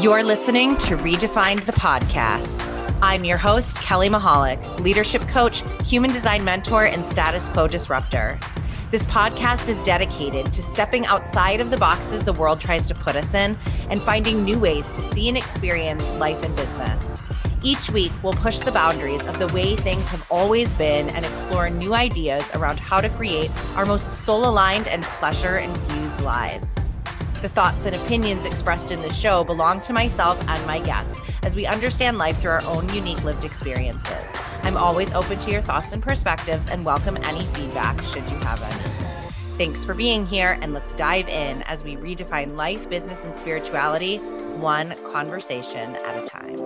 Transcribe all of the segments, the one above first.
You're listening to Redefined the podcast. I'm your host, Kelly Mahalik, leadership coach, human design mentor, and status quo disruptor. This podcast is dedicated to stepping outside of the boxes the world tries to put us in and finding new ways to see and experience life and business. Each week, we'll push the boundaries of the way things have always been and explore new ideas around how to create our most soul aligned and pleasure infused lives. The thoughts and opinions expressed in the show belong to myself and my guests as we understand life through our own unique lived experiences. I'm always open to your thoughts and perspectives and welcome any feedback should you have any. Thanks for being here, and let's dive in as we redefine life, business, and spirituality one conversation at a time.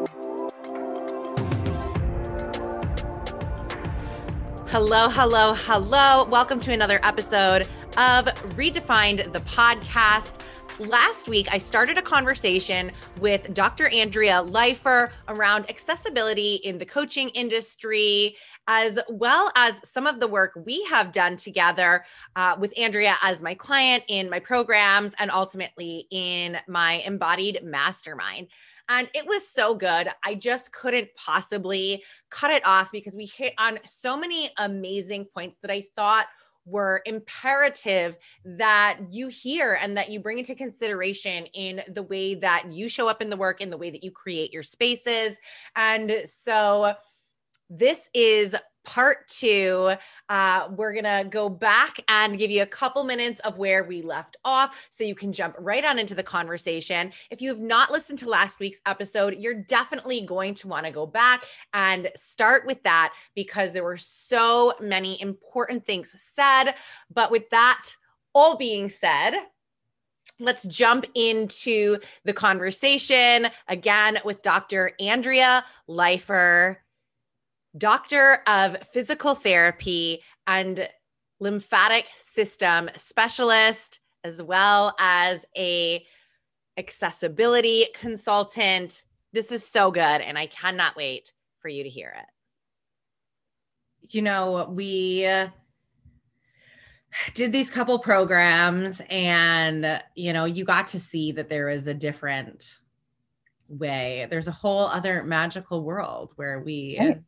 Hello, hello, hello. Welcome to another episode of Redefined the podcast. Last week, I started a conversation with Dr. Andrea Leifer around accessibility in the coaching industry, as well as some of the work we have done together uh, with Andrea as my client in my programs and ultimately in my embodied mastermind. And it was so good. I just couldn't possibly cut it off because we hit on so many amazing points that I thought were imperative that you hear and that you bring into consideration in the way that you show up in the work, in the way that you create your spaces. And so, this is part two. Uh, we're going to go back and give you a couple minutes of where we left off so you can jump right on into the conversation. If you have not listened to last week's episode, you're definitely going to want to go back and start with that because there were so many important things said. But with that all being said, let's jump into the conversation again with Dr. Andrea Leifer doctor of physical therapy and lymphatic system specialist as well as a accessibility consultant. This is so good and i cannot wait for you to hear it. You know we uh, did these couple programs and you know you got to see that there is a different way. There's a whole other magical world where we right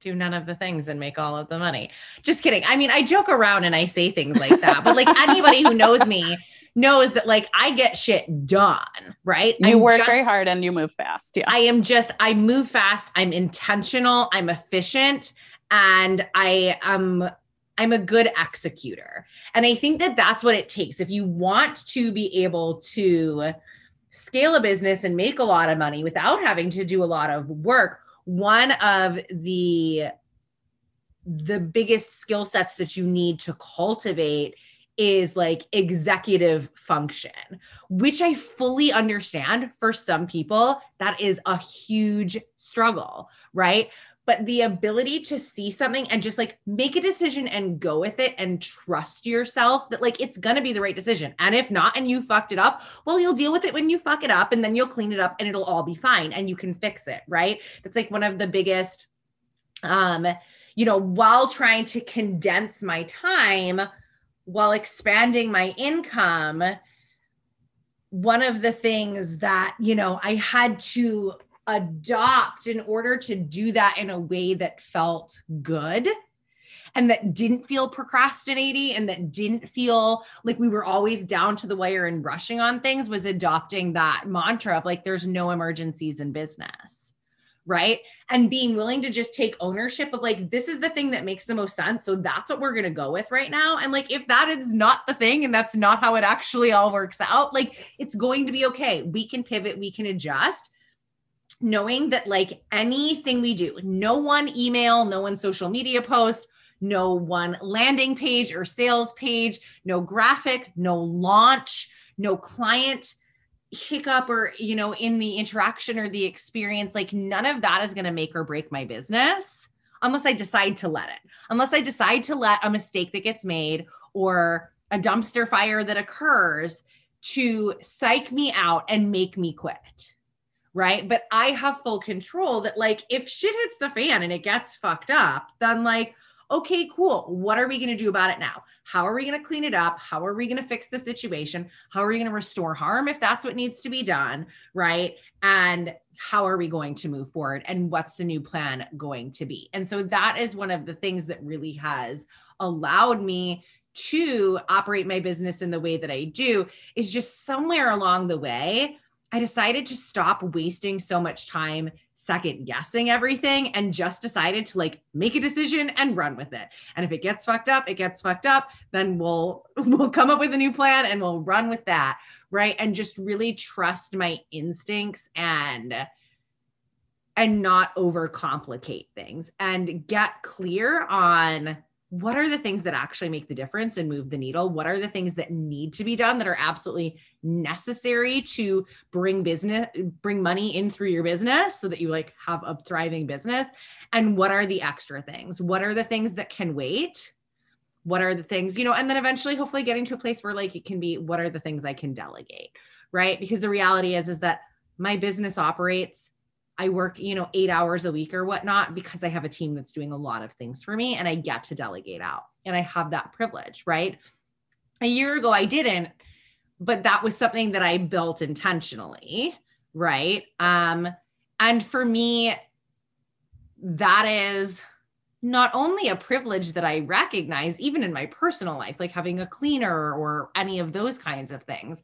do none of the things and make all of the money. Just kidding. I mean, I joke around and I say things like that, but like anybody who knows me knows that like I get shit done, right? You I'm work just, very hard and you move fast. Yeah. I am just I move fast, I'm intentional, I'm efficient, and I am I'm a good executor. And I think that that's what it takes. If you want to be able to scale a business and make a lot of money without having to do a lot of work, one of the the biggest skill sets that you need to cultivate is like executive function, which I fully understand for some people, that is a huge struggle, right? But the ability to see something and just like make a decision and go with it and trust yourself that like it's gonna be the right decision. And if not, and you fucked it up, well, you'll deal with it when you fuck it up and then you'll clean it up and it'll all be fine and you can fix it, right? That's like one of the biggest, um, you know, while trying to condense my time while expanding my income, one of the things that, you know, I had to adopt in order to do that in a way that felt good and that didn't feel procrastinating and that didn't feel like we were always down to the wire and rushing on things was adopting that mantra of like there's no emergencies in business right? And being willing to just take ownership of like, this is the thing that makes the most sense. So that's what we're going to go with right now. And like, if that is not the thing and that's not how it actually all works out, like, it's going to be okay. We can pivot, we can adjust. Knowing that, like anything we do, no one email, no one social media post, no one landing page or sales page, no graphic, no launch, no client hiccup or you know in the interaction or the experience like none of that is going to make or break my business unless i decide to let it. Unless i decide to let a mistake that gets made or a dumpster fire that occurs to psych me out and make me quit right but i have full control that like if shit hits the fan and it gets fucked up then like okay, cool. What are we going to do about it now? How are we going to clean it up? How are we going to fix the situation? How are we going to restore harm if that's what needs to be done? Right. And how are we going to move forward? And what's the new plan going to be? And so that is one of the things that really has allowed me to operate my business in the way that I do is just somewhere along the way I decided to stop wasting so much time second guessing everything and just decided to like make a decision and run with it. And if it gets fucked up, it gets fucked up, then we'll we'll come up with a new plan and we'll run with that, right? And just really trust my instincts and and not overcomplicate things and get clear on what are the things that actually make the difference and move the needle? What are the things that need to be done that are absolutely necessary to bring business bring money in through your business so that you like have a thriving business? And what are the extra things? What are the things that can wait? What are the things you know and then eventually hopefully getting to a place where like it can be what are the things i can delegate right? Because the reality is is that my business operates I work, you know, eight hours a week or whatnot because I have a team that's doing a lot of things for me and I get to delegate out and I have that privilege, right? A year ago, I didn't, but that was something that I built intentionally, right? Um, and for me, that is not only a privilege that I recognize, even in my personal life, like having a cleaner or any of those kinds of things,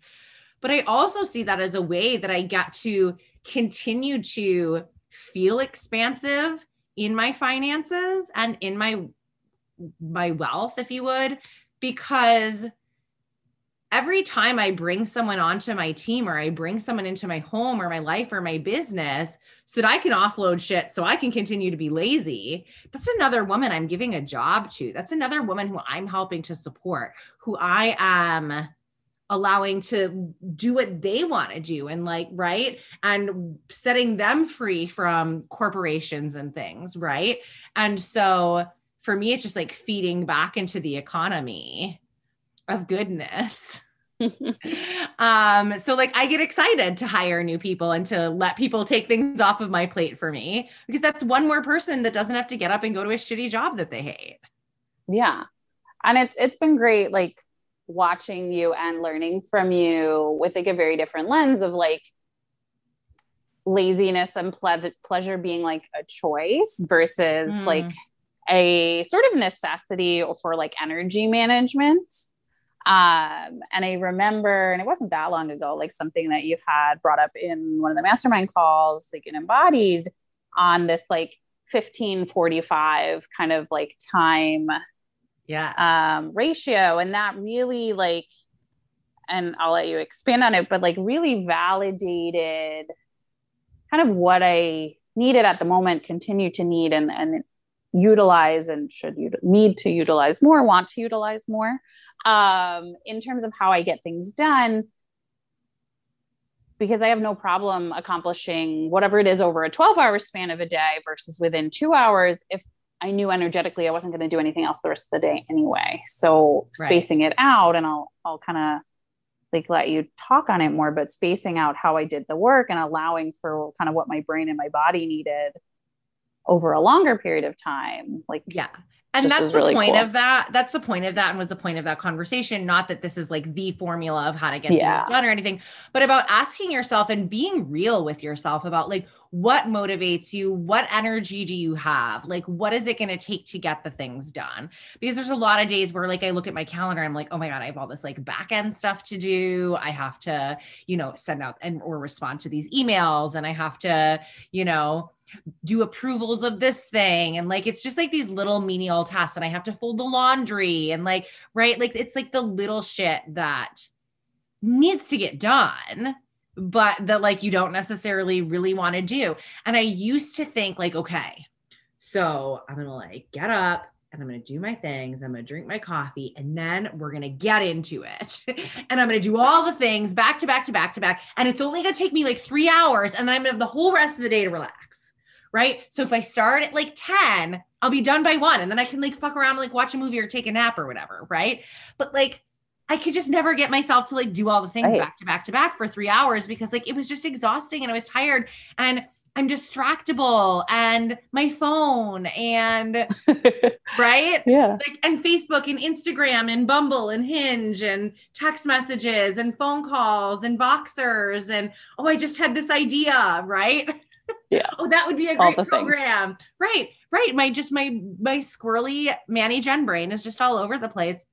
but I also see that as a way that I get to continue to feel expansive in my finances and in my my wealth if you would because every time I bring someone onto my team or I bring someone into my home or my life or my business so that I can offload shit so I can continue to be lazy, that's another woman I'm giving a job to. That's another woman who I'm helping to support, who I am allowing to do what they want to do and like right? And setting them free from corporations and things right? And so for me it's just like feeding back into the economy of goodness. Um so like i get excited to hire new people and to let people take things off of my plate for me because that's one more person that doesn't have to get up and go to a shitty job that they hate. Yeah. And it's it's been great like watching you and learning from you with like a very different lens of like laziness and ple- pleasure being like a choice versus mm. like a sort of necessity or for like energy management um, and I remember, and it wasn't that long ago, like something that you had brought up in one of the mastermind calls, like an embodied on this like 1545 kind of like time yeah um ratio and that really like and I'll let you expand on it but like really validated kind of what I needed at the moment continue to need and and utilize and should you need to utilize more want to utilize more um in terms of how I get things done. Because I have no problem accomplishing whatever it is over a 12 hour span of a day versus within two hours if I knew energetically I wasn't going to do anything else the rest of the day anyway. So right. spacing it out, and I'll I'll kind of like let you talk on it more, but spacing out how I did the work and allowing for kind of what my brain and my body needed over a longer period of time. Like yeah. And that's the really point cool. of that. That's the point of that, and was the point of that conversation. Not that this is like the formula of how to get yeah. things done or anything, but about asking yourself and being real with yourself about like what motivates you what energy do you have like what is it going to take to get the things done because there's a lot of days where like i look at my calendar i'm like oh my god i have all this like back end stuff to do i have to you know send out and or respond to these emails and i have to you know do approvals of this thing and like it's just like these little menial tasks and i have to fold the laundry and like right like it's like the little shit that needs to get done but that like you don't necessarily really want to do. And I used to think like, okay, so I'm gonna like get up and I'm gonna do my things. I'm gonna drink my coffee, and then we're gonna get into it. and I'm gonna do all the things back to back to back to back. And it's only gonna take me like three hours, and then I'm gonna have the whole rest of the day to relax. Right. So if I start at like 10, I'll be done by one, and then I can like fuck around and like watch a movie or take a nap or whatever. Right. But like I could just never get myself to like do all the things right. back to back to back for three hours because like it was just exhausting and I was tired. And I'm distractible and my phone and right? Yeah. Like and Facebook and Instagram and Bumble and Hinge and text messages and phone calls and Voxers and oh, I just had this idea, right? Yeah. oh, that would be a great program. Things. Right, right. My just my my squirrely ManiGen brain is just all over the place.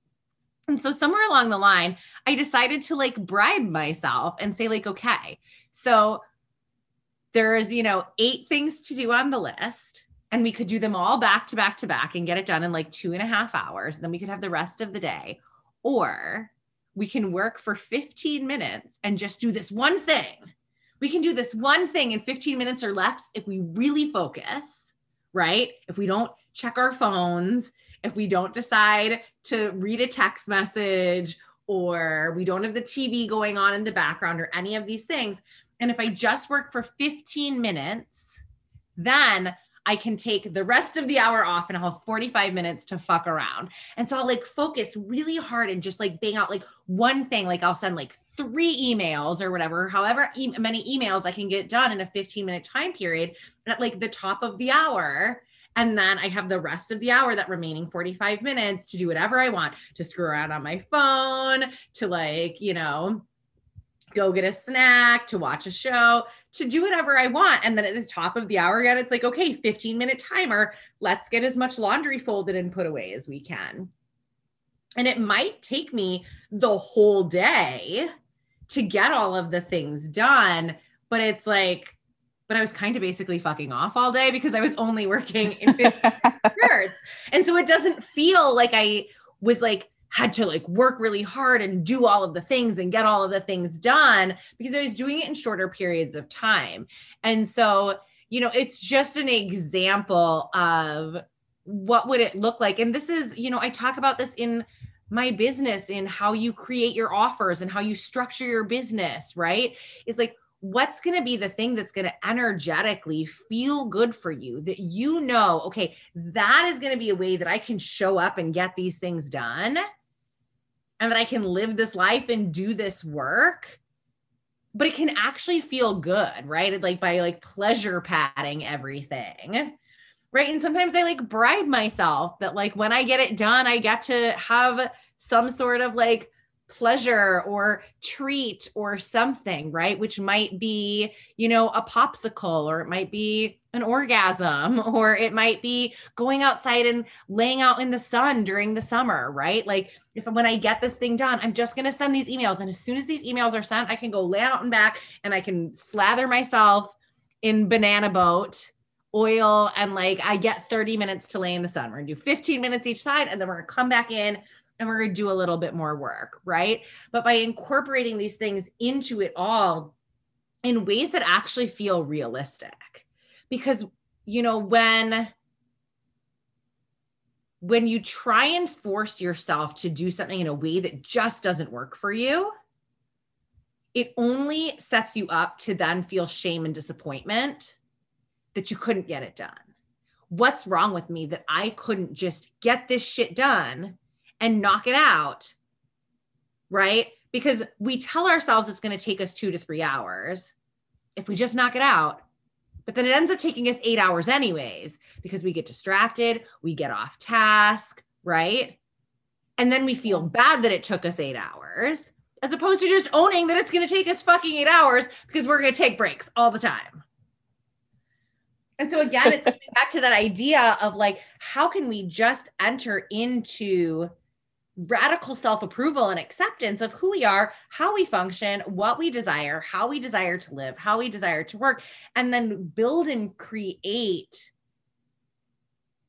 And so somewhere along the line, I decided to like bribe myself and say, like, okay, so there's, you know, eight things to do on the list. And we could do them all back to back to back and get it done in like two and a half hours. And then we could have the rest of the day. Or we can work for 15 minutes and just do this one thing. We can do this one thing in 15 minutes or less if we really focus, right? If we don't check our phones, if we don't decide to read a text message or we don't have the TV going on in the background or any of these things. And if I just work for 15 minutes, then I can take the rest of the hour off and I'll have 45 minutes to fuck around. And so I'll like focus really hard and just like bang out like one thing. Like I'll send like three emails or whatever, however e- many emails I can get done in a 15 minute time period at like the top of the hour. And then I have the rest of the hour, that remaining 45 minutes to do whatever I want to screw around on my phone, to like, you know, go get a snack, to watch a show, to do whatever I want. And then at the top of the hour, again, it's like, okay, 15 minute timer. Let's get as much laundry folded and put away as we can. And it might take me the whole day to get all of the things done, but it's like, but I was kind of basically fucking off all day because I was only working in 50 hertz. And so it doesn't feel like I was like, had to like work really hard and do all of the things and get all of the things done because I was doing it in shorter periods of time. And so, you know, it's just an example of what would it look like. And this is, you know, I talk about this in my business in how you create your offers and how you structure your business, right? Is like what's going to be the thing that's going to energetically feel good for you that you know, okay, that is going to be a way that I can show up and get these things done and that I can live this life and do this work. But it can actually feel good, right? Like by like pleasure padding everything. Right. And sometimes I like bribe myself that like when I get it done, I get to have some sort of like pleasure or treat or something, right? Which might be, you know, a popsicle or it might be an orgasm or it might be going outside and laying out in the sun during the summer, right? Like if when I get this thing done, I'm just going to send these emails and as soon as these emails are sent, I can go lay out and back and I can slather myself in banana boat oil and like I get 30 minutes to lay in the sun. We're going to do 15 minutes each side and then we're going to come back in and we're going to do a little bit more work, right? But by incorporating these things into it all in ways that actually feel realistic. Because, you know, when when you try and force yourself to do something in a way that just doesn't work for you, it only sets you up to then feel shame and disappointment that you couldn't get it done. What's wrong with me that I couldn't just get this shit done and knock it out, right? Because we tell ourselves it's going to take us two to three hours if we just knock it out. But then it ends up taking us eight hours, anyways, because we get distracted, we get off task, right? And then we feel bad that it took us eight hours, as opposed to just owning that it's going to take us fucking eight hours because we're going to take breaks all the time. And so, again, it's back to that idea of like, how can we just enter into radical self approval and acceptance of who we are, how we function, what we desire, how we desire to live, how we desire to work, and then build and create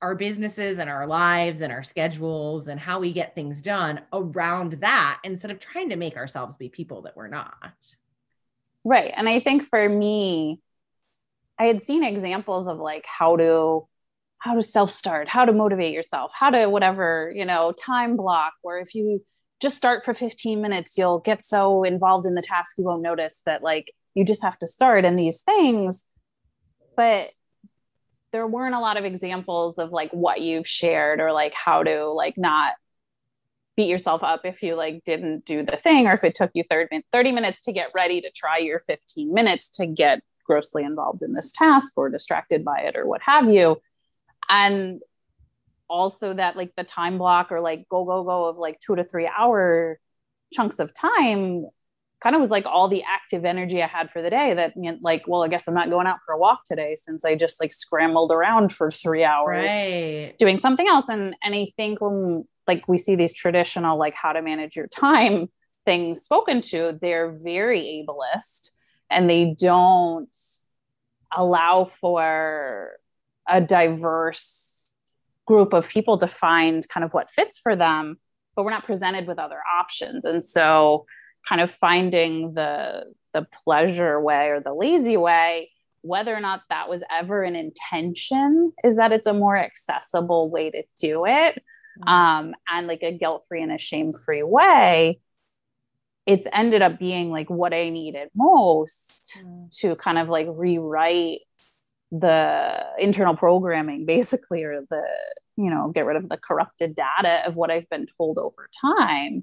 our businesses and our lives and our schedules and how we get things done around that instead of trying to make ourselves be people that we're not. Right. And I think for me, I had seen examples of like how to how to self start, how to motivate yourself, how to whatever, you know, time block, where if you just start for 15 minutes, you'll get so involved in the task you won't notice that like you just have to start in these things. But there weren't a lot of examples of like what you've shared or like how to like not beat yourself up if you like didn't do the thing or if it took you 30, 30 minutes to get ready to try your 15 minutes to get grossly involved in this task or distracted by it or what have you and also that like the time block or like go go go of like two to three hour chunks of time kind of was like all the active energy I had for the day that meant like, well, I guess I'm not going out for a walk today since I just like scrambled around for three hours right. doing something else. And and I think when like we see these traditional like how to manage your time things spoken to, they're very ableist and they don't allow for a diverse group of people to find kind of what fits for them, but we're not presented with other options. And so kind of finding the the pleasure way or the lazy way whether or not that was ever an intention is that it's a more accessible way to do it mm-hmm. um, and like a guilt-free and a shame-free way it's ended up being like what i needed most mm-hmm. to kind of like rewrite the internal programming basically or the you know get rid of the corrupted data of what i've been told over time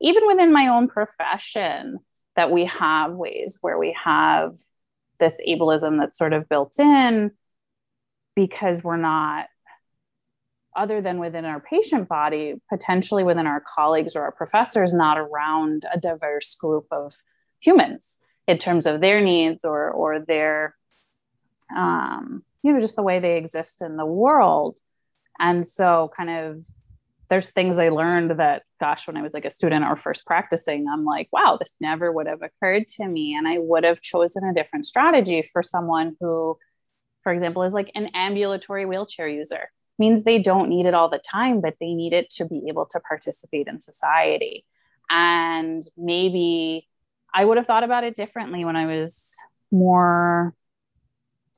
even within my own profession, that we have ways where we have this ableism that's sort of built in because we're not other than within our patient body potentially within our colleagues or our professors not around a diverse group of humans in terms of their needs or or their um, you know just the way they exist in the world and so kind of there's things I learned that, gosh, when I was like a student or first practicing, I'm like, wow, this never would have occurred to me. And I would have chosen a different strategy for someone who, for example, is like an ambulatory wheelchair user. Means they don't need it all the time, but they need it to be able to participate in society. And maybe I would have thought about it differently when I was more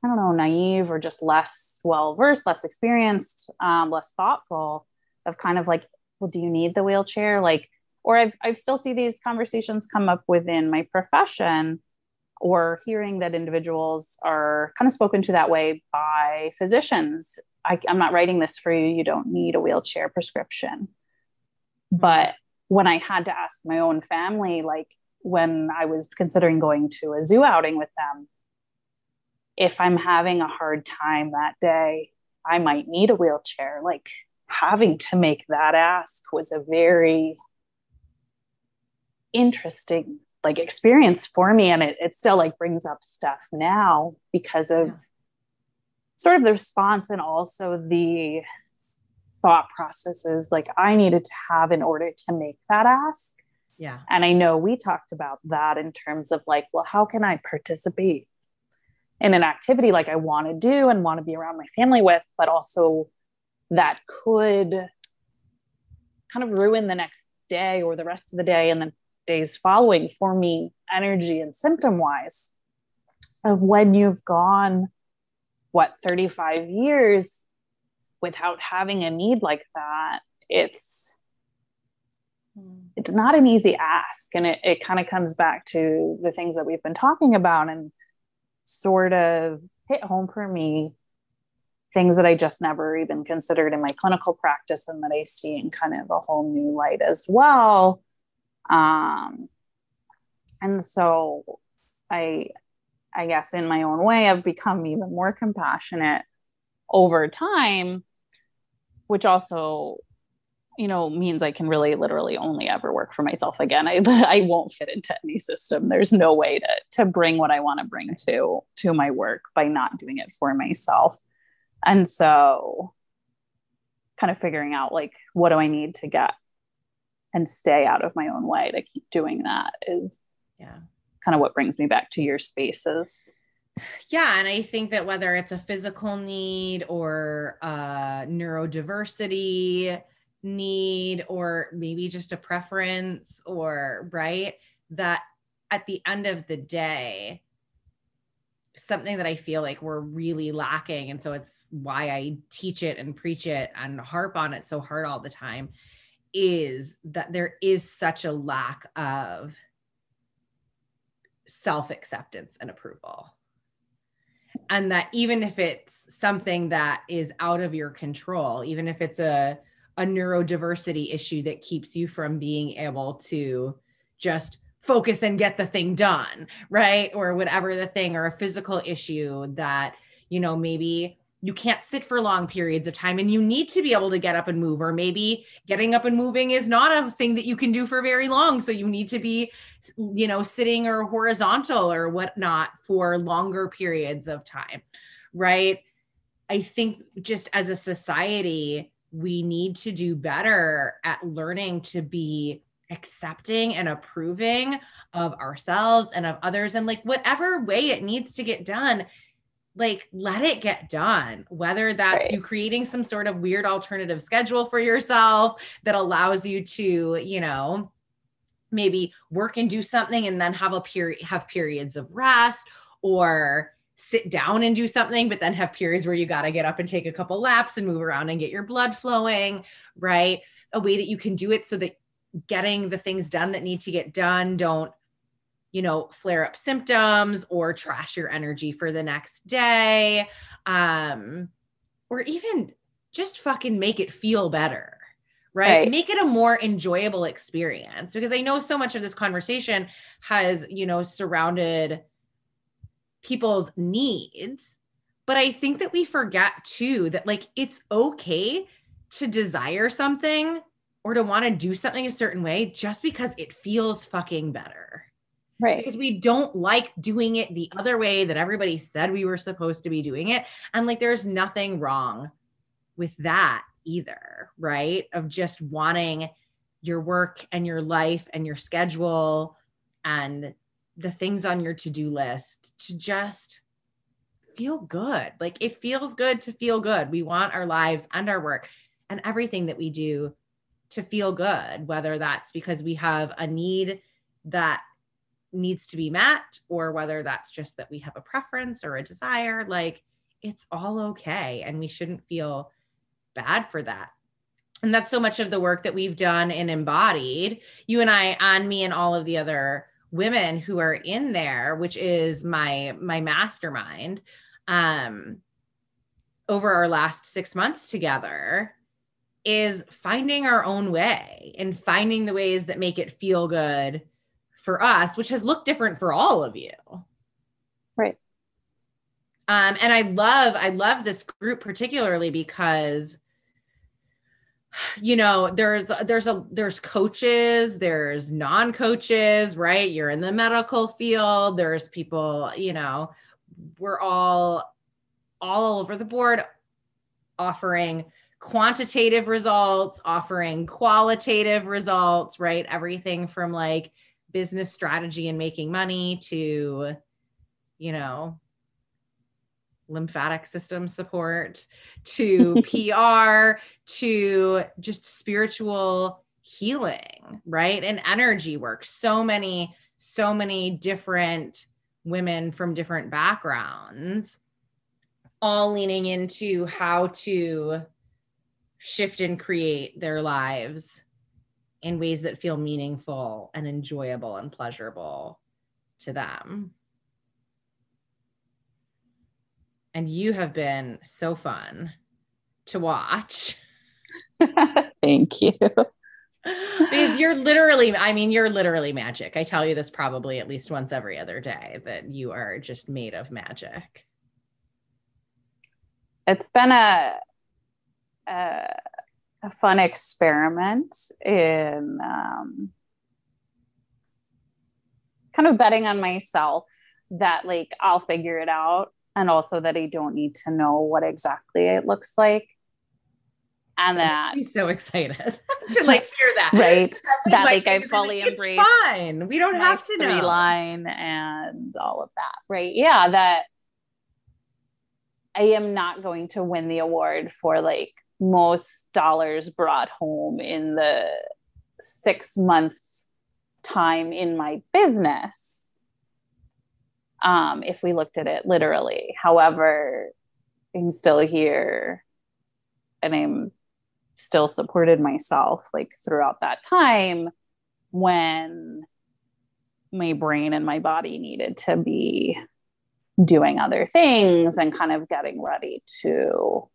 I don't know, naive or just less well versed, less experienced, um, less thoughtful of kind of like, well, do you need the wheelchair? Like, or I've I've still see these conversations come up within my profession or hearing that individuals are kind of spoken to that way by physicians. I, I'm not writing this for you. You don't need a wheelchair prescription. But when I had to ask my own family, like when I was considering going to a zoo outing with them, if I'm having a hard time that day, I might need a wheelchair. Like, having to make that ask was a very interesting like experience for me and it, it still like brings up stuff now because of yeah. sort of the response and also the thought processes like i needed to have in order to make that ask yeah and i know we talked about that in terms of like well how can i participate in an activity like i want to do and want to be around my family with but also that could kind of ruin the next day or the rest of the day and the days following for me, energy and symptom wise, of when you've gone, what, 35 years without having a need like that. It's, it's not an easy ask. And it, it kind of comes back to the things that we've been talking about and sort of hit home for me things that I just never even considered in my clinical practice and that I see in kind of a whole new light as well. Um, and so I, I guess in my own way, I've become even more compassionate over time, which also, you know, means I can really literally only ever work for myself again. I, I won't fit into any system. There's no way to, to bring what I want to bring to, to my work by not doing it for myself. And so kind of figuring out like what do I need to get and stay out of my own way to keep doing that is yeah kind of what brings me back to your spaces. Yeah, and I think that whether it's a physical need or a neurodiversity need or maybe just a preference or right that at the end of the day something that I feel like we're really lacking. And so it's why I teach it and preach it and harp on it so hard all the time is that there is such a lack of self acceptance and approval. And that even if it's something that is out of your control, even if it's a, a neurodiversity issue that keeps you from being able to just focus and get the thing done, right? Or whatever the thing or a physical issue that, you know, maybe you can't sit for long periods of time and you need to be able to get up and move or maybe getting up and moving is not a thing that you can do for very long so you need to be you know sitting or horizontal or whatnot for longer periods of time right i think just as a society we need to do better at learning to be accepting and approving of ourselves and of others and like whatever way it needs to get done like let it get done whether that's right. you creating some sort of weird alternative schedule for yourself that allows you to you know maybe work and do something and then have a period have periods of rest or sit down and do something but then have periods where you got to get up and take a couple laps and move around and get your blood flowing right a way that you can do it so that getting the things done that need to get done don't you know, flare up symptoms or trash your energy for the next day. Um, or even just fucking make it feel better. Right? right? Make it a more enjoyable experience because I know so much of this conversation has, you know, surrounded people's needs. But I think that we forget too that like it's okay to desire something or to want to do something a certain way just because it feels fucking better. Right. Because we don't like doing it the other way that everybody said we were supposed to be doing it. And like there's nothing wrong with that either, right? Of just wanting your work and your life and your schedule and the things on your to-do list to just feel good. Like it feels good to feel good. We want our lives and our work and everything that we do to feel good, whether that's because we have a need that needs to be met or whether that's just that we have a preference or a desire like it's all okay and we shouldn't feel bad for that and that's so much of the work that we've done and embodied you and i and me and all of the other women who are in there which is my my mastermind um over our last 6 months together is finding our own way and finding the ways that make it feel good for us, which has looked different for all of you. Right. Um, and I love, I love this group particularly because you know there's there's a there's coaches there's non-coaches right? You're in the medical field there's people you know we're all all over the board offering quantitative results offering qualitative results right? Everything from like business strategy and making money to, you know, lymphatic system support to PR to just spiritual healing, right? And energy work. So many, so many different women from different backgrounds all leaning into how to shift and create their lives in ways that feel meaningful and enjoyable and pleasurable to them. And you have been so fun to watch. Thank you. because you're literally, I mean, you're literally magic. I tell you this probably at least once every other day that you are just made of magic. It's been a, a a fun experiment in um, kind of betting on myself that like I'll figure it out and also that I don't need to know what exactly it looks like. And that I'm so excited to like hear that. Right. that like I fully like, embrace. Fine. We don't have to know. line and all of that. Right. Yeah. That I am not going to win the award for like most dollars brought home in the six months time in my business um, if we looked at it literally. However i'm still here and i'm still supported myself like throughout that time when my brain and my body needed to be doing other things and kind of getting ready to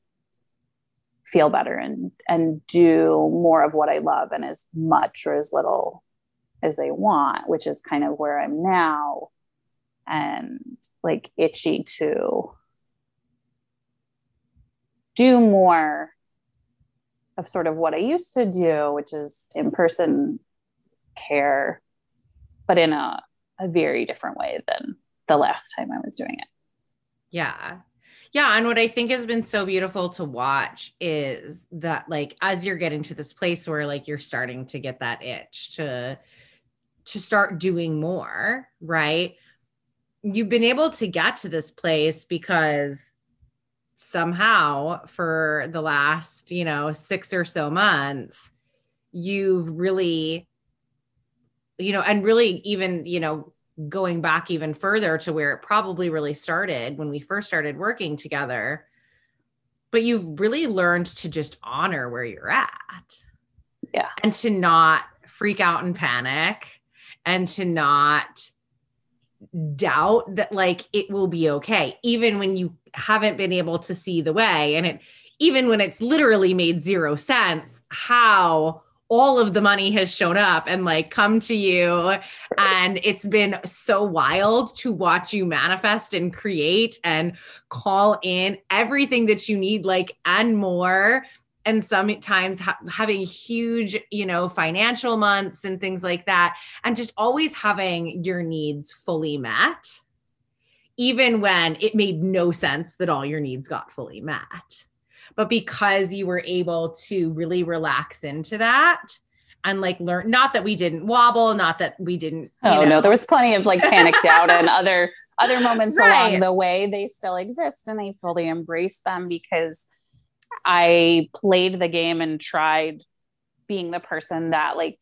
feel better and and do more of what I love and as much or as little as they want, which is kind of where I'm now, and like itchy to do more of sort of what I used to do, which is in person care, but in a, a very different way than the last time I was doing it. Yeah. Yeah. And what I think has been so beautiful to watch is that, like, as you're getting to this place where, like, you're starting to get that itch to, to start doing more, right? You've been able to get to this place because somehow for the last, you know, six or so months, you've really, you know, and really even, you know, going back even further to where it probably really started when we first started working together. But you've really learned to just honor where you're at. Yeah. And to not freak out and panic and to not doubt that like it will be okay even when you haven't been able to see the way. And it even when it's literally made zero sense how all of the money has shown up and like come to you. And it's been so wild to watch you manifest and create and call in everything that you need like and more and sometimes ha- having huge you know financial months and things like that and just always having your needs fully met even when it made no sense that all your needs got fully met but because you were able to really relax into that and like learn not that we didn't wobble not that we didn't oh know. no there was plenty of like panicked out and other other moments right. along the way they still exist and i fully embrace them because I played the game and tried being the person that like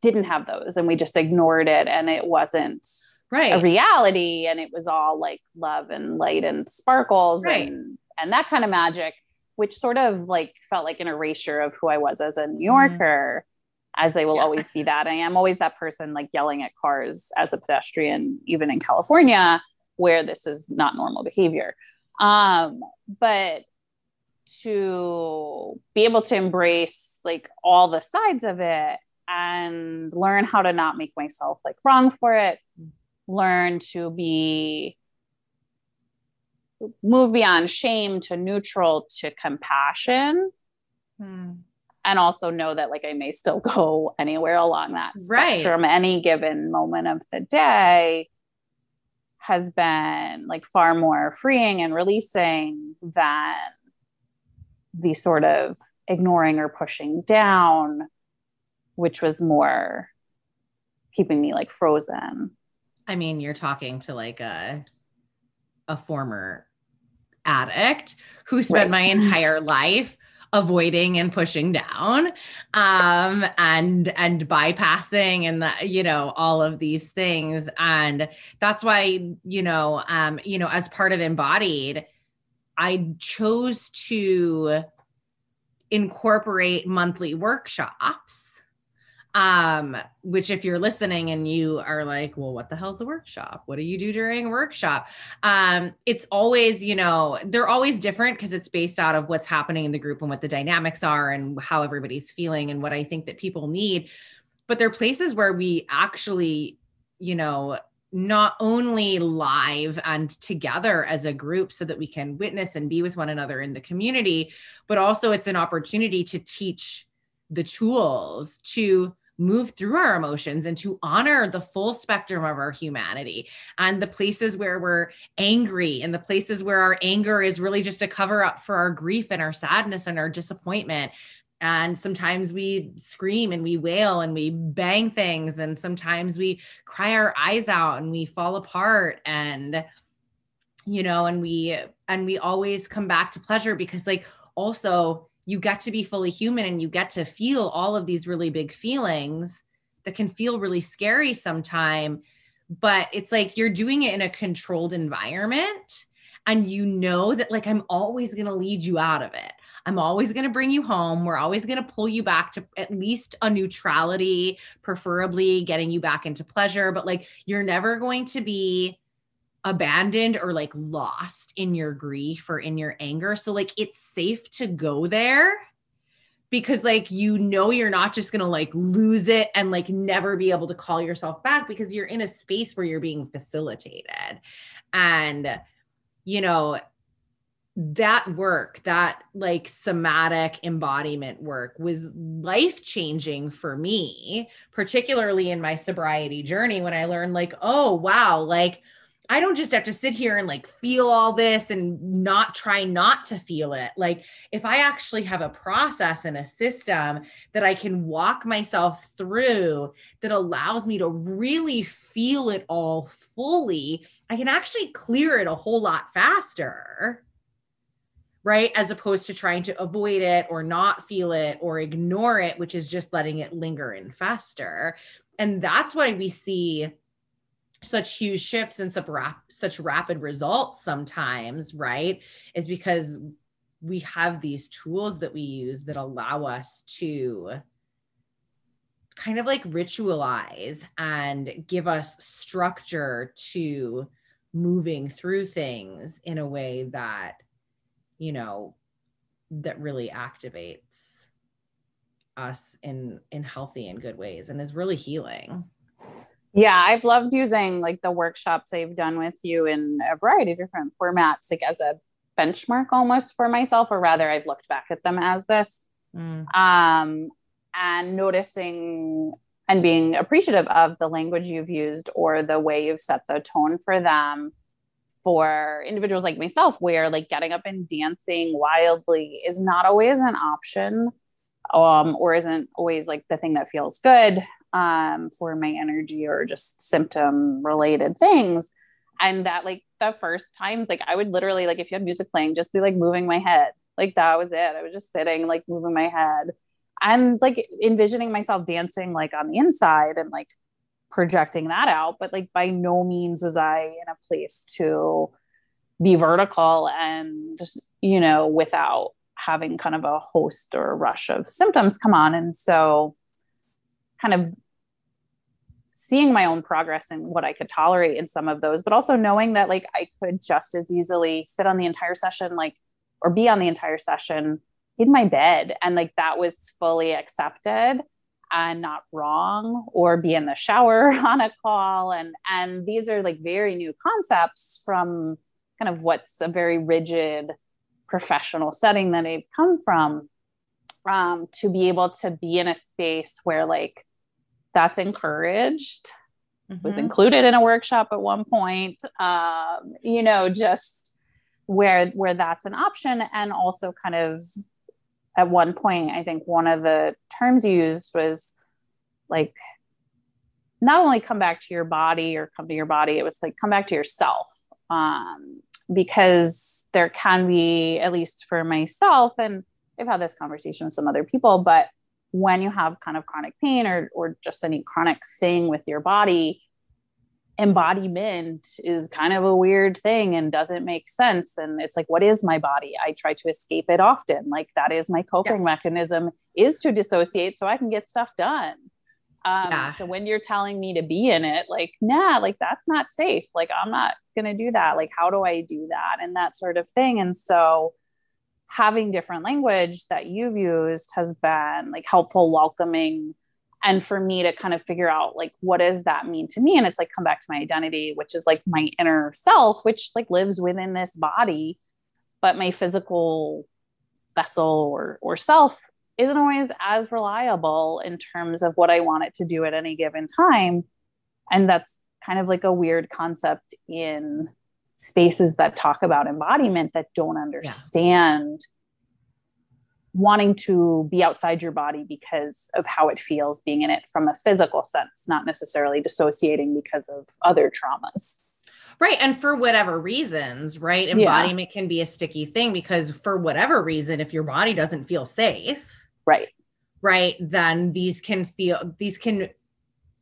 didn't have those and we just ignored it and it wasn't right a reality and it was all like love and light and sparkles right. and and that kind of magic which sort of like felt like an erasure of who I was as a New mm-hmm. Yorker mm. as I will yeah. always be that I am always that person like yelling at cars as a pedestrian even in California where this is not normal behavior um but to be able to embrace like all the sides of it and learn how to not make myself like wrong for it learn to be move beyond shame to neutral to compassion hmm. and also know that like i may still go anywhere along that right. spectrum any given moment of the day has been like far more freeing and releasing than the sort of ignoring or pushing down, which was more keeping me like frozen. I mean, you're talking to like a a former addict who spent right. my entire life avoiding and pushing down um and and bypassing and the you know all of these things and that's why you know um you know as part of embodied I chose to incorporate monthly workshops um which if you're listening and you are like well what the hell's a workshop? What do you do during a workshop? Um it's always you know they're always different because it's based out of what's happening in the group and what the dynamics are and how everybody's feeling and what i think that people need. But they're places where we actually you know not only live and together as a group so that we can witness and be with one another in the community, but also it's an opportunity to teach the tools to move through our emotions and to honor the full spectrum of our humanity and the places where we're angry and the places where our anger is really just a cover up for our grief and our sadness and our disappointment and sometimes we scream and we wail and we bang things and sometimes we cry our eyes out and we fall apart and you know and we and we always come back to pleasure because like also you get to be fully human and you get to feel all of these really big feelings that can feel really scary sometime but it's like you're doing it in a controlled environment and you know that like I'm always going to lead you out of it I'm always going to bring you home. We're always going to pull you back to at least a neutrality, preferably getting you back into pleasure. But like, you're never going to be abandoned or like lost in your grief or in your anger. So, like, it's safe to go there because like you know you're not just going to like lose it and like never be able to call yourself back because you're in a space where you're being facilitated and you know that work that like somatic embodiment work was life changing for me particularly in my sobriety journey when i learned like oh wow like I don't just have to sit here and like feel all this and not try not to feel it. Like, if I actually have a process and a system that I can walk myself through that allows me to really feel it all fully, I can actually clear it a whole lot faster. Right. As opposed to trying to avoid it or not feel it or ignore it, which is just letting it linger and fester. And that's why we see such huge shifts and such, rap- such rapid results sometimes, right? Is because we have these tools that we use that allow us to kind of like ritualize and give us structure to moving through things in a way that, you know, that really activates us in in healthy and good ways and is really healing. Yeah, I've loved using like the workshops I've done with you in a variety of different formats, like as a benchmark almost for myself, or rather, I've looked back at them as this. Mm. Um, and noticing and being appreciative of the language you've used or the way you've set the tone for them for individuals like myself, where like getting up and dancing wildly is not always an option um, or isn't always like the thing that feels good um, for my energy or just symptom related things. And that, like, the first times, like, I would literally, like, if you had music playing, just be like moving my head. Like, that was it. I was just sitting, like, moving my head and like envisioning myself dancing, like, on the inside and like projecting that out. But, like, by no means was I in a place to be vertical and, you know, without having kind of a host or a rush of symptoms come on. And so, kind of seeing my own progress and what I could tolerate in some of those, but also knowing that like I could just as easily sit on the entire session, like, or be on the entire session in my bed. And like that was fully accepted and not wrong, or be in the shower on a call. And, and these are like very new concepts from kind of what's a very rigid professional setting that I've come from um, to be able to be in a space where like that's encouraged mm-hmm. was included in a workshop at one point um, you know just where where that's an option and also kind of at one point i think one of the terms used was like not only come back to your body or come to your body it was like come back to yourself. Um, because there can be at least for myself and i've had this conversation with some other people but when you have kind of chronic pain or or just any chronic thing with your body embodiment is kind of a weird thing and doesn't make sense. And it's like what is my body? I try to escape it often. Like that is my coping yeah. mechanism is to dissociate so i can get stuff done. Um, yeah. so when you're telling me to be in it like nah like that's not safe. Like i'm not gonna do that. Like how do i do that? And that sort of thing. And so having different language that you've used has been like helpful, welcoming, and for me to kind of figure out like what does that mean to me and it's like come back to my identity which is like my inner self which like lives within this body but my physical vessel or or self isn't always as reliable in terms of what I want it to do at any given time and that's kind of like a weird concept in spaces that talk about embodiment that don't understand yeah. Wanting to be outside your body because of how it feels being in it from a physical sense, not necessarily dissociating because of other traumas. Right. And for whatever reasons, right? Embodiment yeah. can be a sticky thing because for whatever reason, if your body doesn't feel safe, right. Right. Then these can feel, these can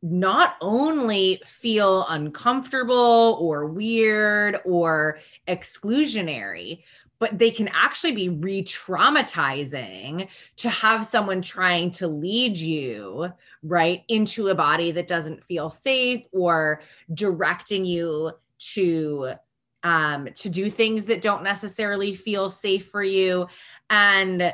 not only feel uncomfortable or weird or exclusionary, but they can actually be re traumatizing to have someone trying to lead you right into a body that doesn't feel safe or directing you to um to do things that don't necessarily feel safe for you. And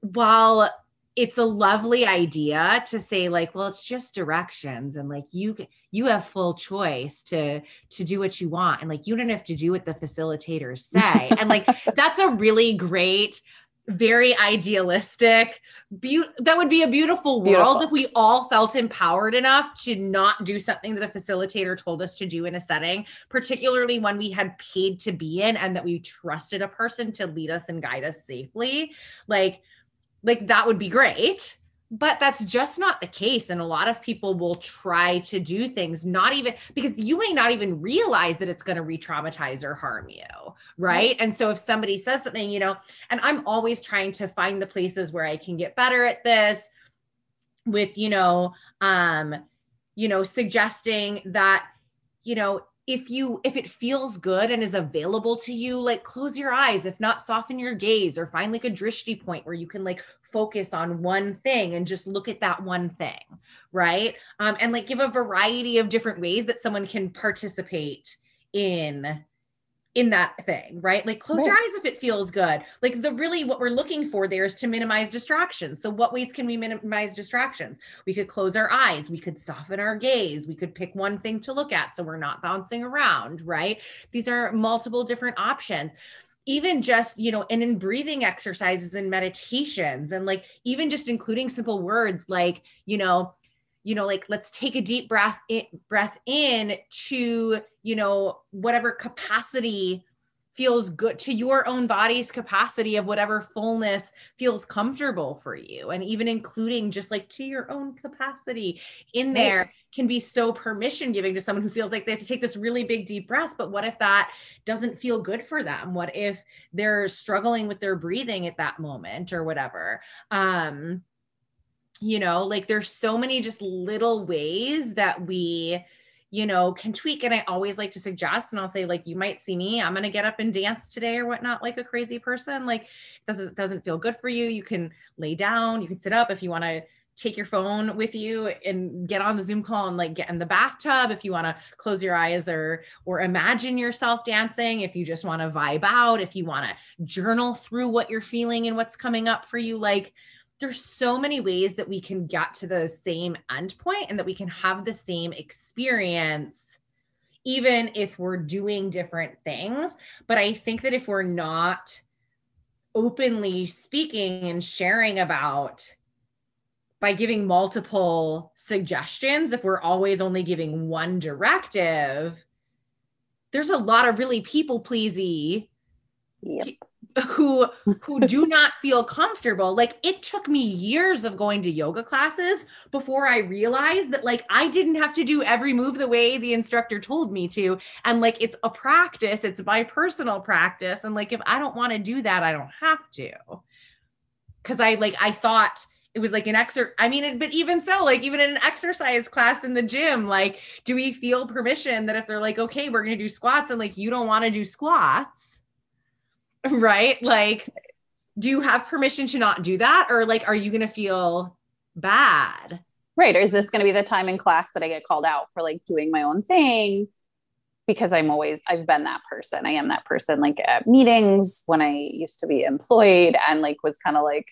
while it's a lovely idea to say like well it's just directions and like you you have full choice to to do what you want and like you don't have to do what the facilitators say and like that's a really great very idealistic be- that would be a beautiful world beautiful. if we all felt empowered enough to not do something that a facilitator told us to do in a setting particularly when we had paid to be in and that we trusted a person to lead us and guide us safely like like that would be great but that's just not the case and a lot of people will try to do things not even because you may not even realize that it's going to re-traumatize or harm you right. And so if somebody says something you know and i'm always trying to find the places where i can get better at this with you know um you know suggesting that you know if you if it feels good and is available to you like close your eyes if not soften your gaze or find like a drishti point where you can like focus on one thing and just look at that one thing right? Um, and like give a variety of different ways that someone can participate in in that thing, right? Like close right. your eyes if it feels good. Like the really what we're looking for there is to minimize distractions. So what ways can we minimize distractions? We could close our eyes, we could soften our gaze, we could pick one thing to look at so we're not bouncing around, right? These are multiple different options even just you know and in breathing exercises and meditations and like even just including simple words like you know you know like let's take a deep breath in, breath in to you know whatever capacity feels good to your own body's capacity of whatever fullness feels comfortable for you. And even including just like to your own capacity in there can be so permission giving to someone who feels like they have to take this really big deep breath. But what if that doesn't feel good for them? What if they're struggling with their breathing at that moment or whatever? Um you know like there's so many just little ways that we you know can tweak and i always like to suggest and i'll say like you might see me i'm going to get up and dance today or whatnot like a crazy person like doesn't doesn't feel good for you you can lay down you can sit up if you want to take your phone with you and get on the zoom call and like get in the bathtub if you want to close your eyes or or imagine yourself dancing if you just want to vibe out if you want to journal through what you're feeling and what's coming up for you like there's so many ways that we can get to the same endpoint and that we can have the same experience even if we're doing different things. But i think that if we're not openly speaking and sharing about by giving multiple suggestions if we're always only giving one directive there's a lot of really people pleasy yep who who do not feel comfortable. Like it took me years of going to yoga classes before i realized that like i didn't have to do every move the way the instructor told me to. And like it's a practice. It's my personal practice. And like if i don't want to do that i don't have to. Cuz i like i thought it was like an exer I mean, but even so, like even in an exercise class in the gym, like, do we feel permission that if they're like, okay, we're gonna do squats, and like you don't want to do squats, right? Like, do you have permission to not do that? Or like, are you going to feel bad? Right. Or is this going to be the time in class that I get called out for like doing my own thing? Because I'm always, I've been that person. I am that person like at meetings when I used to be employed and like was kind of like,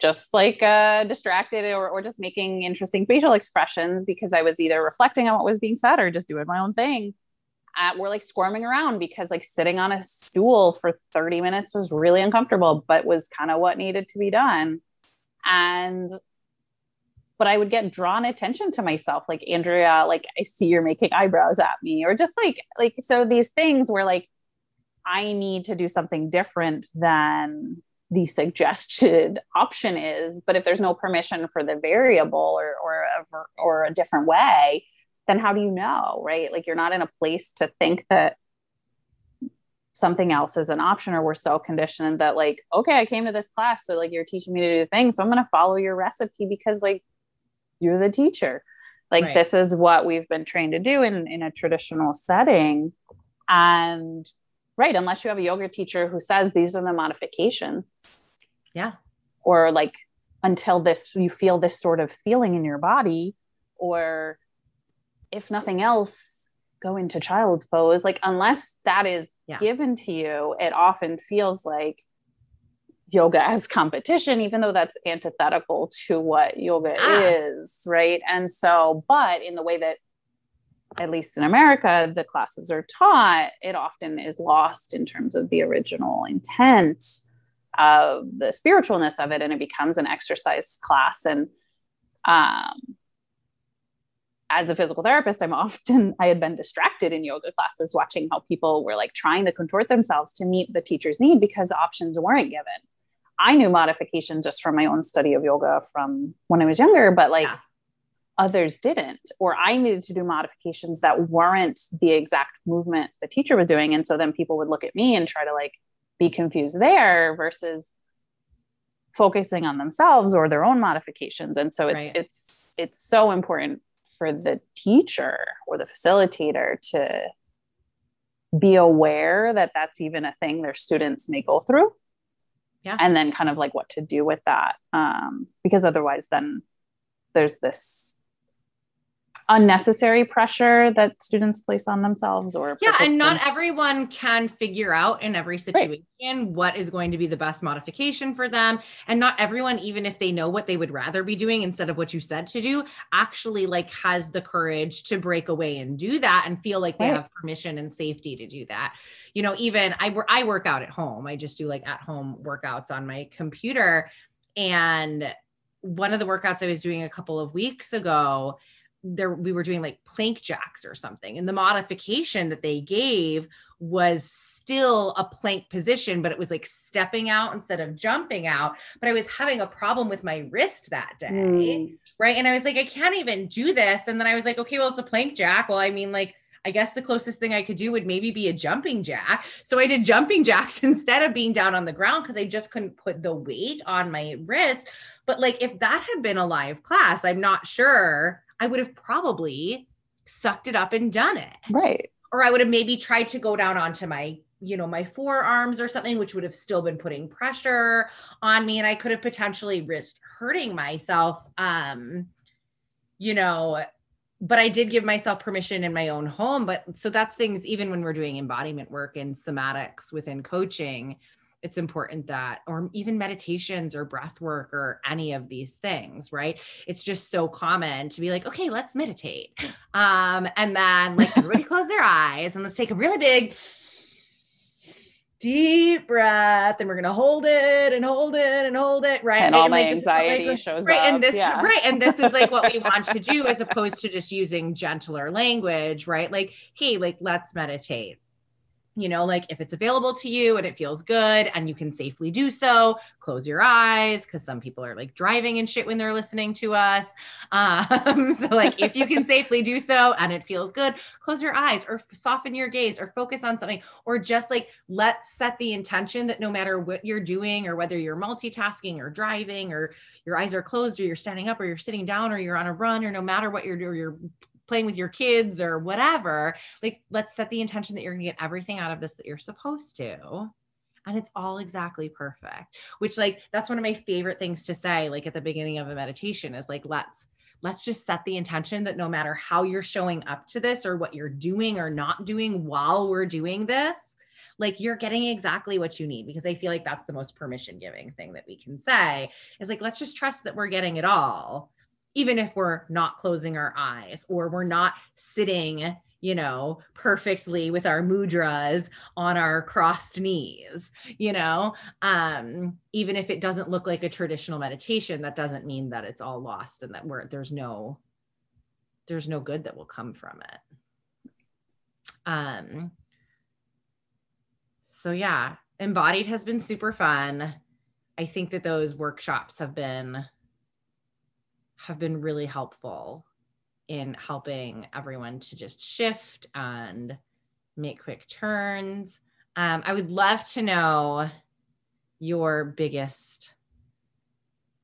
just like uh, distracted or, or just making interesting facial expressions because I was either reflecting on what was being said or just doing my own thing at, we're like squirming around because like sitting on a stool for 30 minutes was really uncomfortable, but was kind of what needed to be done. And but I would get drawn attention to myself, like Andrea, like I see you're making eyebrows at me, or just like like so these things where like I need to do something different than the suggested option is. But if there's no permission for the variable or or or a different way, then how do you know, right? Like you're not in a place to think that something else is an option or we're so conditioned that like okay i came to this class so like you're teaching me to do things so i'm going to follow your recipe because like you're the teacher like right. this is what we've been trained to do in in a traditional setting and right unless you have a yoga teacher who says these are the modifications yeah or like until this you feel this sort of feeling in your body or if nothing else, go into child pose. Like, unless that is yeah. given to you, it often feels like yoga as competition, even though that's antithetical to what yoga ah. is, right? And so, but in the way that, at least in America, the classes are taught, it often is lost in terms of the original intent of the spiritualness of it, and it becomes an exercise class. And um, as a physical therapist, I'm often, I had been distracted in yoga classes watching how people were like trying to contort themselves to meet the teacher's need because options weren't given. I knew modification just from my own study of yoga from when I was younger, but like yeah. others didn't. Or I needed to do modifications that weren't the exact movement the teacher was doing. And so then people would look at me and try to like be confused there versus focusing on themselves or their own modifications. And so it's right. it's it's so important for the teacher or the facilitator to be aware that that's even a thing their students may go through. Yeah. And then kind of like what to do with that um, because otherwise then there's this unnecessary pressure that students place on themselves or yeah and not everyone can figure out in every situation right. what is going to be the best modification for them. And not everyone even if they know what they would rather be doing instead of what you said to do actually like has the courage to break away and do that and feel like they right. have permission and safety to do that. You know even i i work out at home. I just do like at home workouts on my computer. And one of the workouts i was doing a couple of weeks ago there we were doing like plank jacks or something and the modification that they gave was still a plank position but it was like stepping out instead of jumping out but i was having a problem with my wrist that day mm. right and i was like i can't even do this and then i was like okay well it's a plank jack well i mean like I guess the closest thing I could do would maybe be a jumping jack. So I did jumping jacks instead of being down on the ground because I just couldn't put the weight on my wrist. But like if that had been a live class, I'm not sure I would have probably sucked it up and done it. Right. Or I would have maybe tried to go down onto my, you know, my forearms or something, which would have still been putting pressure on me. And I could have potentially risked hurting myself. Um, you know, but I did give myself permission in my own home. But so that's things, even when we're doing embodiment work and somatics within coaching, it's important that or even meditations or breath work or any of these things right? It's just so common to be like okay let's meditate. Um and then like everybody close their eyes and let's take a really big deep breath and we're gonna hold it and hold it and hold it right? And, all my like, anxiety like, shows right up. and this yeah. right and this is like what we want to do as opposed to just using gentler language right? Like hey like let's meditate you know, like if it's available to you and it feels good and you can safely do so, close your eyes because some people are like driving and shit when they're listening to us. Um, so, like, if you can safely do so and it feels good, close your eyes or soften your gaze or focus on something or just like let's set the intention that no matter what you're doing or whether you're multitasking or driving or your eyes are closed or you're standing up or you're sitting down or you're on a run or no matter what you're doing, you're playing with your kids or whatever like let's set the intention that you're going to get everything out of this that you're supposed to. And it's all exactly perfect which like that's one of my favorite things to say like at the beginning of a meditation is like let's let's just set the intention that no matter how you're showing up to this or what you're doing or not doing while we're doing this like you're getting exactly what you need. Because i feel like that's the most permission giving thing that we can say is like let's just trust that we're getting it all even if we're not closing our eyes or we're not sitting you know, perfectly with our mudras on our crossed knees, you know, um, even if it doesn't look like a traditional meditation, that doesn't mean that it's all lost and that we're, there's no, there's no good that will come from it. Um, so yeah, embodied has been super fun. I think that those workshops have been have been really helpful in helping everyone to just shift and make quick turns. Um, I would love to know your biggest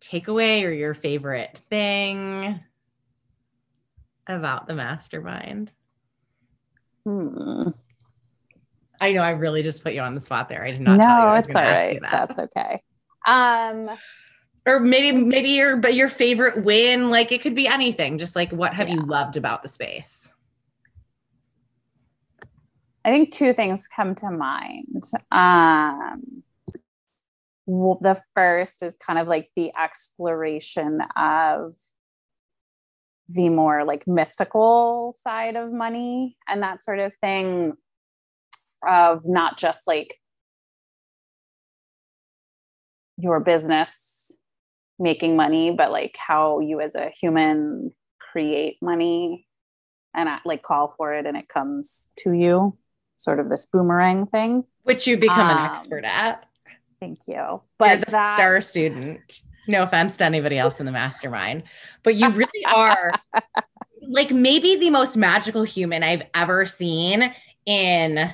takeaway or your favorite thing about the mastermind. Hmm. I know I really just put you on the spot there. I did not no, tell you. No, it's all right. That. That's okay. Um, or maybe maybe your but your favorite win like it could be anything just like what have yeah. you loved about the space i think two things come to mind um well, the first is kind of like the exploration of the more like mystical side of money and that sort of thing of not just like your business making money but like how you as a human create money and like call for it and it comes to you sort of this boomerang thing. Which you become um, an expert at. thank you. But You're the that, star student. No offense to anybody else in the mastermind, but you really are like maybe the most magical human I've ever seen in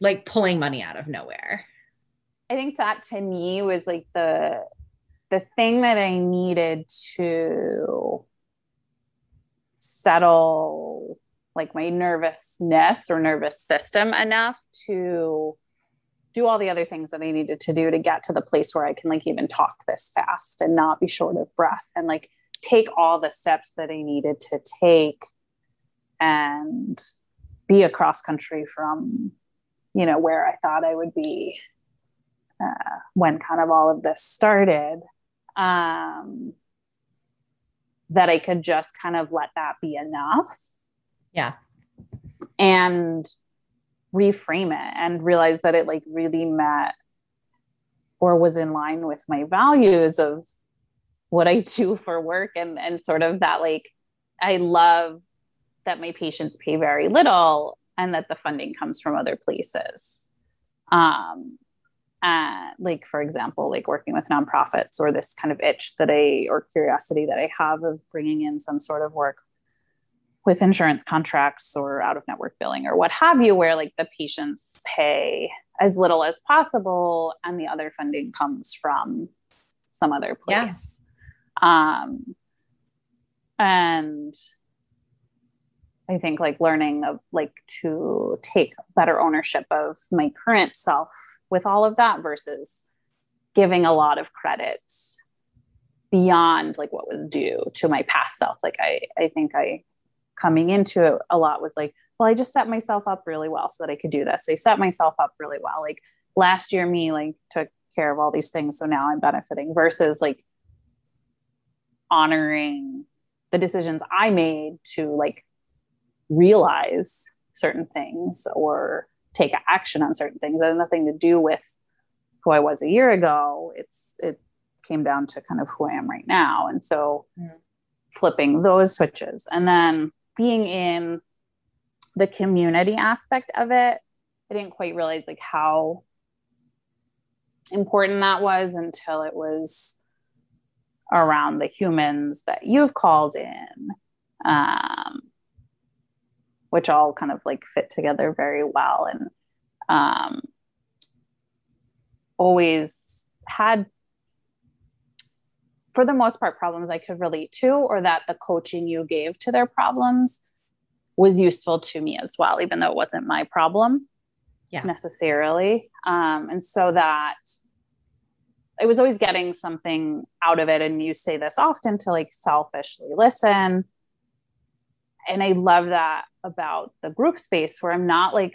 like pulling money out of nowhere. I think that to me was like the the thing that I needed to settle like my nervousness or nervous system enough to do all the other things that I needed to do to get to the place where I can like even talk this fast and not be short of breath and like take all the steps that I needed to take and be across country from, you know, where I thought I would be uh, when kind of all of this started. Um, that I could just kind of let that be enough. Yeah. And reframe it and realize that it like really met or was in line with my values of what I do for work and and sort of that like I love that my patients pay very little and that the funding comes from other places. Um uh, like for example like working with nonprofits or this kind of itch that i or curiosity that i have of bringing in some sort of work with insurance contracts or out of network billing or what have you, where like the patients pay as little as possible and the other funding comes from some other place. Yeah. Um, and I think like learning of like to take better ownership of my current self with all of that versus giving a lot of credit beyond like what was due to my past self. Like I, I think I coming into it a lot with like, well, I just set myself up really well so that I could do this. I set myself up really well. Like last year, me like took care of all these things. So now I'm benefiting versus like honoring the decisions I made to like realize certain things or take action on certain things that had nothing to do with who I was a year ago. It's it came down to kind of who I am right now. And so mm. flipping those switches. And then being in the community aspect of it, I didn't quite realize like how important that was until it was around the humans that you've called in, um, which all kind of like fit together very well and um, always had for the most part problems I could relate to or that the coaching you gave to their problems was useful to me as well, even though it wasn't my problem yeah. necessarily. Um, and so that I was always getting something out of it. And you say this often to like selfishly listen. And I love that about the group space where I'm not like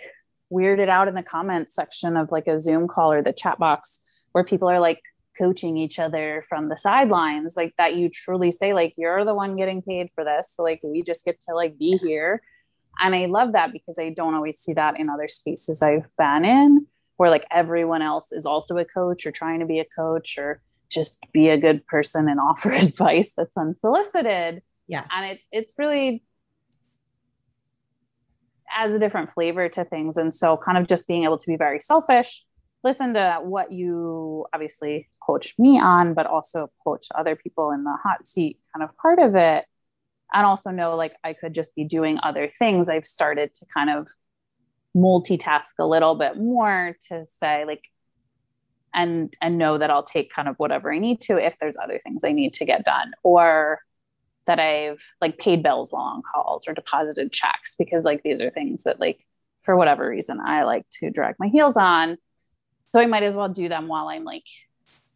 weirded out in the comments section of like a Zoom call or the chat box where people are like, coaching each other from the sidelines like that you truly say like you're the one getting paid for this so like we just get to like be here. And i love that because i don't always see that in other spaces i've been in where like everyone else is also a coach or trying to be a coach or just be a good person and offer advice that's unsolicited. Yeah. And it's it's really adds a different flavor to things and so kind of just being able to be very selfish listen to what you obviously coach me on, but also coach other people in the hot seat kind of part of it. And also know like I could just be doing other things. I've started to kind of multitask a little bit more to say like and and know that I'll take kind of whatever I need to if there's other things I need to get done or that I've like paid bills while on calls or deposited checks because like these are things that like for whatever reason I like to drag my heels on so I might as well do them while I'm like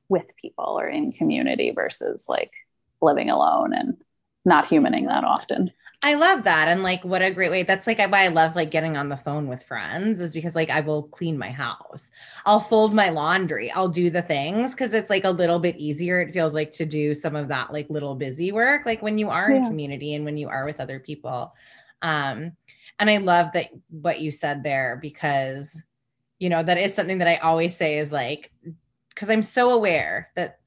with people or in community versus like living alone and not humaning that often. I love that. And like, what a great way. That's like why I love like getting on the phone with friends is because like I will clean my house. I'll fold my laundry. I'll do the things because it's like a little bit easier. It feels like to do some of that like little busy work, like when you are yeah. in community and when you are with other people. Um, and I love that what you said there because, you know, that is something that I always say is like, because I'm so aware that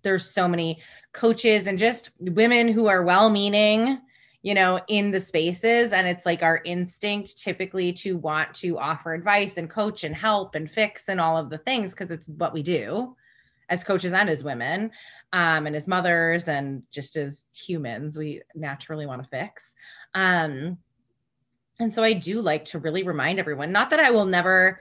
there's so many coaches and just women who are well meaning you know, in the spaces. And it's like our instinct typically to want to offer advice and coach and help and fix and all of the things because it's what we do as coaches and as women um, and as mothers and just as humans. We naturally want to fix. Um, and so I do like to really remind everyone, not that I will never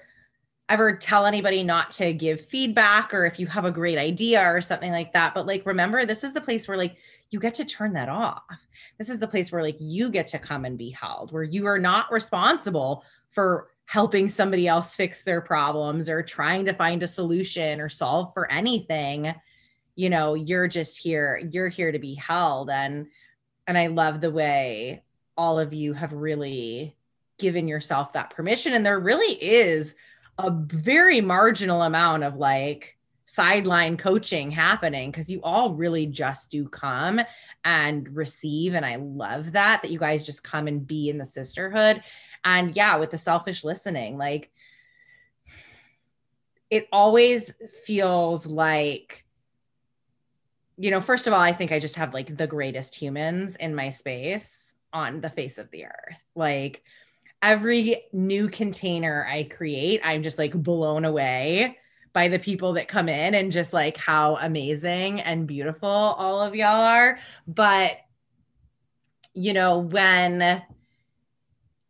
ever tell anybody not to give feedback or if you have a great idea or something like that, but like remember, this is the place where like you get to turn that off. This is the place where like you get to come and be held, where you are not responsible for helping somebody else fix their problems or trying to find a solution or solve for anything. You know, you're just here, you're here to be held and and I love the way all of you have really given yourself that permission and there really is a very marginal amount of like sideline coaching happening because you all really just do come and receive and i love that that you guys just come and be in the sisterhood. And yeah with the selfish listening like it always feels like you know first of all i think i just have like the greatest humans in my space on the face of the earth. Like every new container i create i'm just like blown away by the people that come in and just like how amazing and beautiful all of y'all are. But, you know, when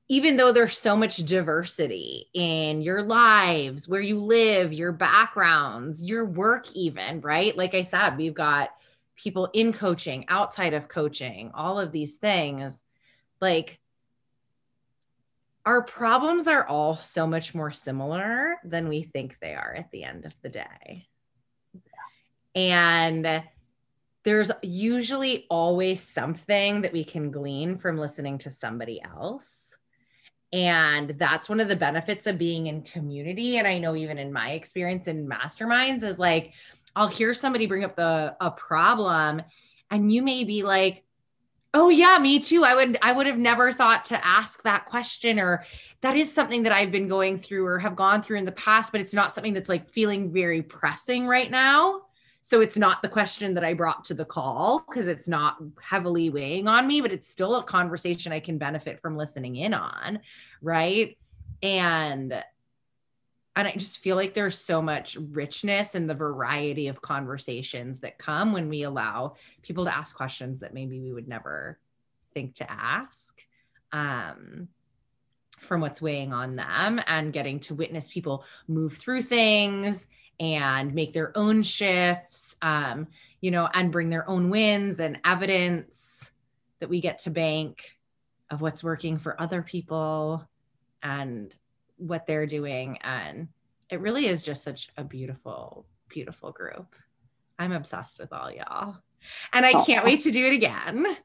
even though there's so much diversity in your lives, where you live, your backgrounds, your work, even, right? Like I said, we've got people in coaching, outside of coaching, all of these things. Like, our problems are all so much more similar than we think they are at the end of the day. And there's usually always something that we can glean from listening to somebody else. And that's one of the benefits of being in community. And I know even in my experience in masterminds is like, I'll hear somebody bring up the a problem and you may be like, Oh yeah, me too. I would I would have never thought to ask that question or that is something that I've been going through or have gone through in the past, but it's not something that's like feeling very pressing right now. So it's not the question that I brought to the call because it's not heavily weighing on me, but it's still a conversation I can benefit from listening in on, right? And and I just feel like there's so much richness in the variety of conversations that come when we allow people to ask questions that maybe we would never think to ask um, from what's weighing on them and getting to witness people move through things and make their own shifts, um, you know, and bring their own wins and evidence that we get to bank of what's working for other people and what they're doing and it really is just such a beautiful beautiful group. I'm obsessed with all y'all. And i can't wait to do it again.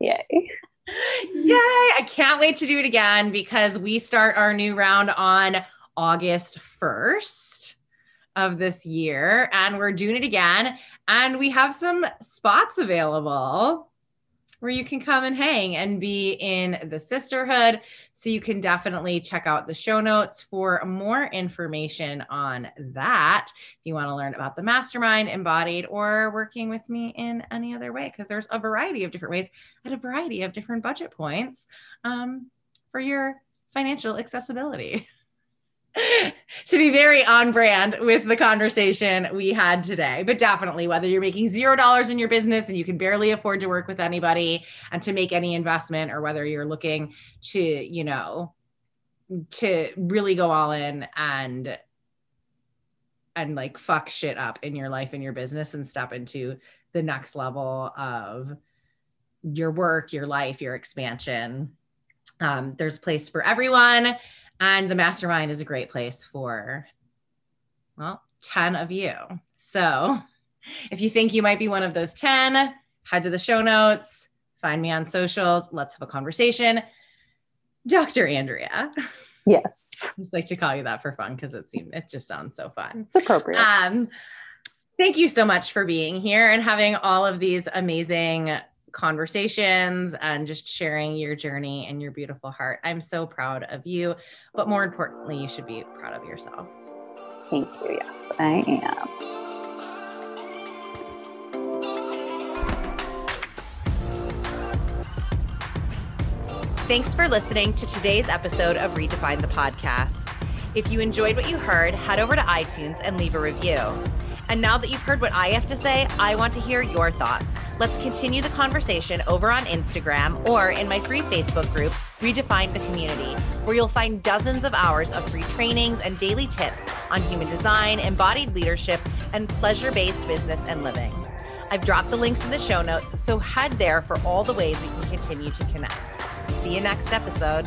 Yay. Yay i can't wait to do it again because we start our new round on august 1st of this year and we're doing it again and we have some spots available where you can come and hang and be in the sisterhood. So you can definitely check out the show notes for more information on that. If you want to learn about the mastermind embodied or working with me in any other way, because there's a variety of different ways at a variety of different budget points um, for your financial accessibility. to be very on brand with the conversation we had today. But definitely, whether you're making zero dollars in your business and you can barely afford to work with anybody and to make any investment, or whether you're looking to, you know, to really go all in and and like fuck shit up in your life and your business and step into the next level of your work, your life, your expansion. Um, there's place for everyone and the mastermind is a great place for, well, 10 of you. So if you think you might be one of those 10, head to the show notes, Find me on socials. Let's have a conversation. Dr. Andrea. Yes. I just like to call you that for fun because it seems it just sounds so fun. It's appropriate. Um, thank you so much for being here and having all of these amazing conversations and just sharing your journey and your beautiful heart. I'm so proud of you, but more importantly, you should be proud of yourself. Thank you. Yes, I am. Thanks for listening to today's episode of Redefine the Podcast. If you enjoyed what you heard, head over to iTunes and leave a review. And now that you've heard what I have to say, I want to hear your thoughts. Let's continue the conversation over on Instagram or in my free Facebook group, Redefine the Community, where you'll find dozens of hours of free trainings and daily tips on human design, embodied leadership, and pleasure based business and living. I've dropped the links in the show notes, so head there for all the ways we can continue to connect. See you next episode.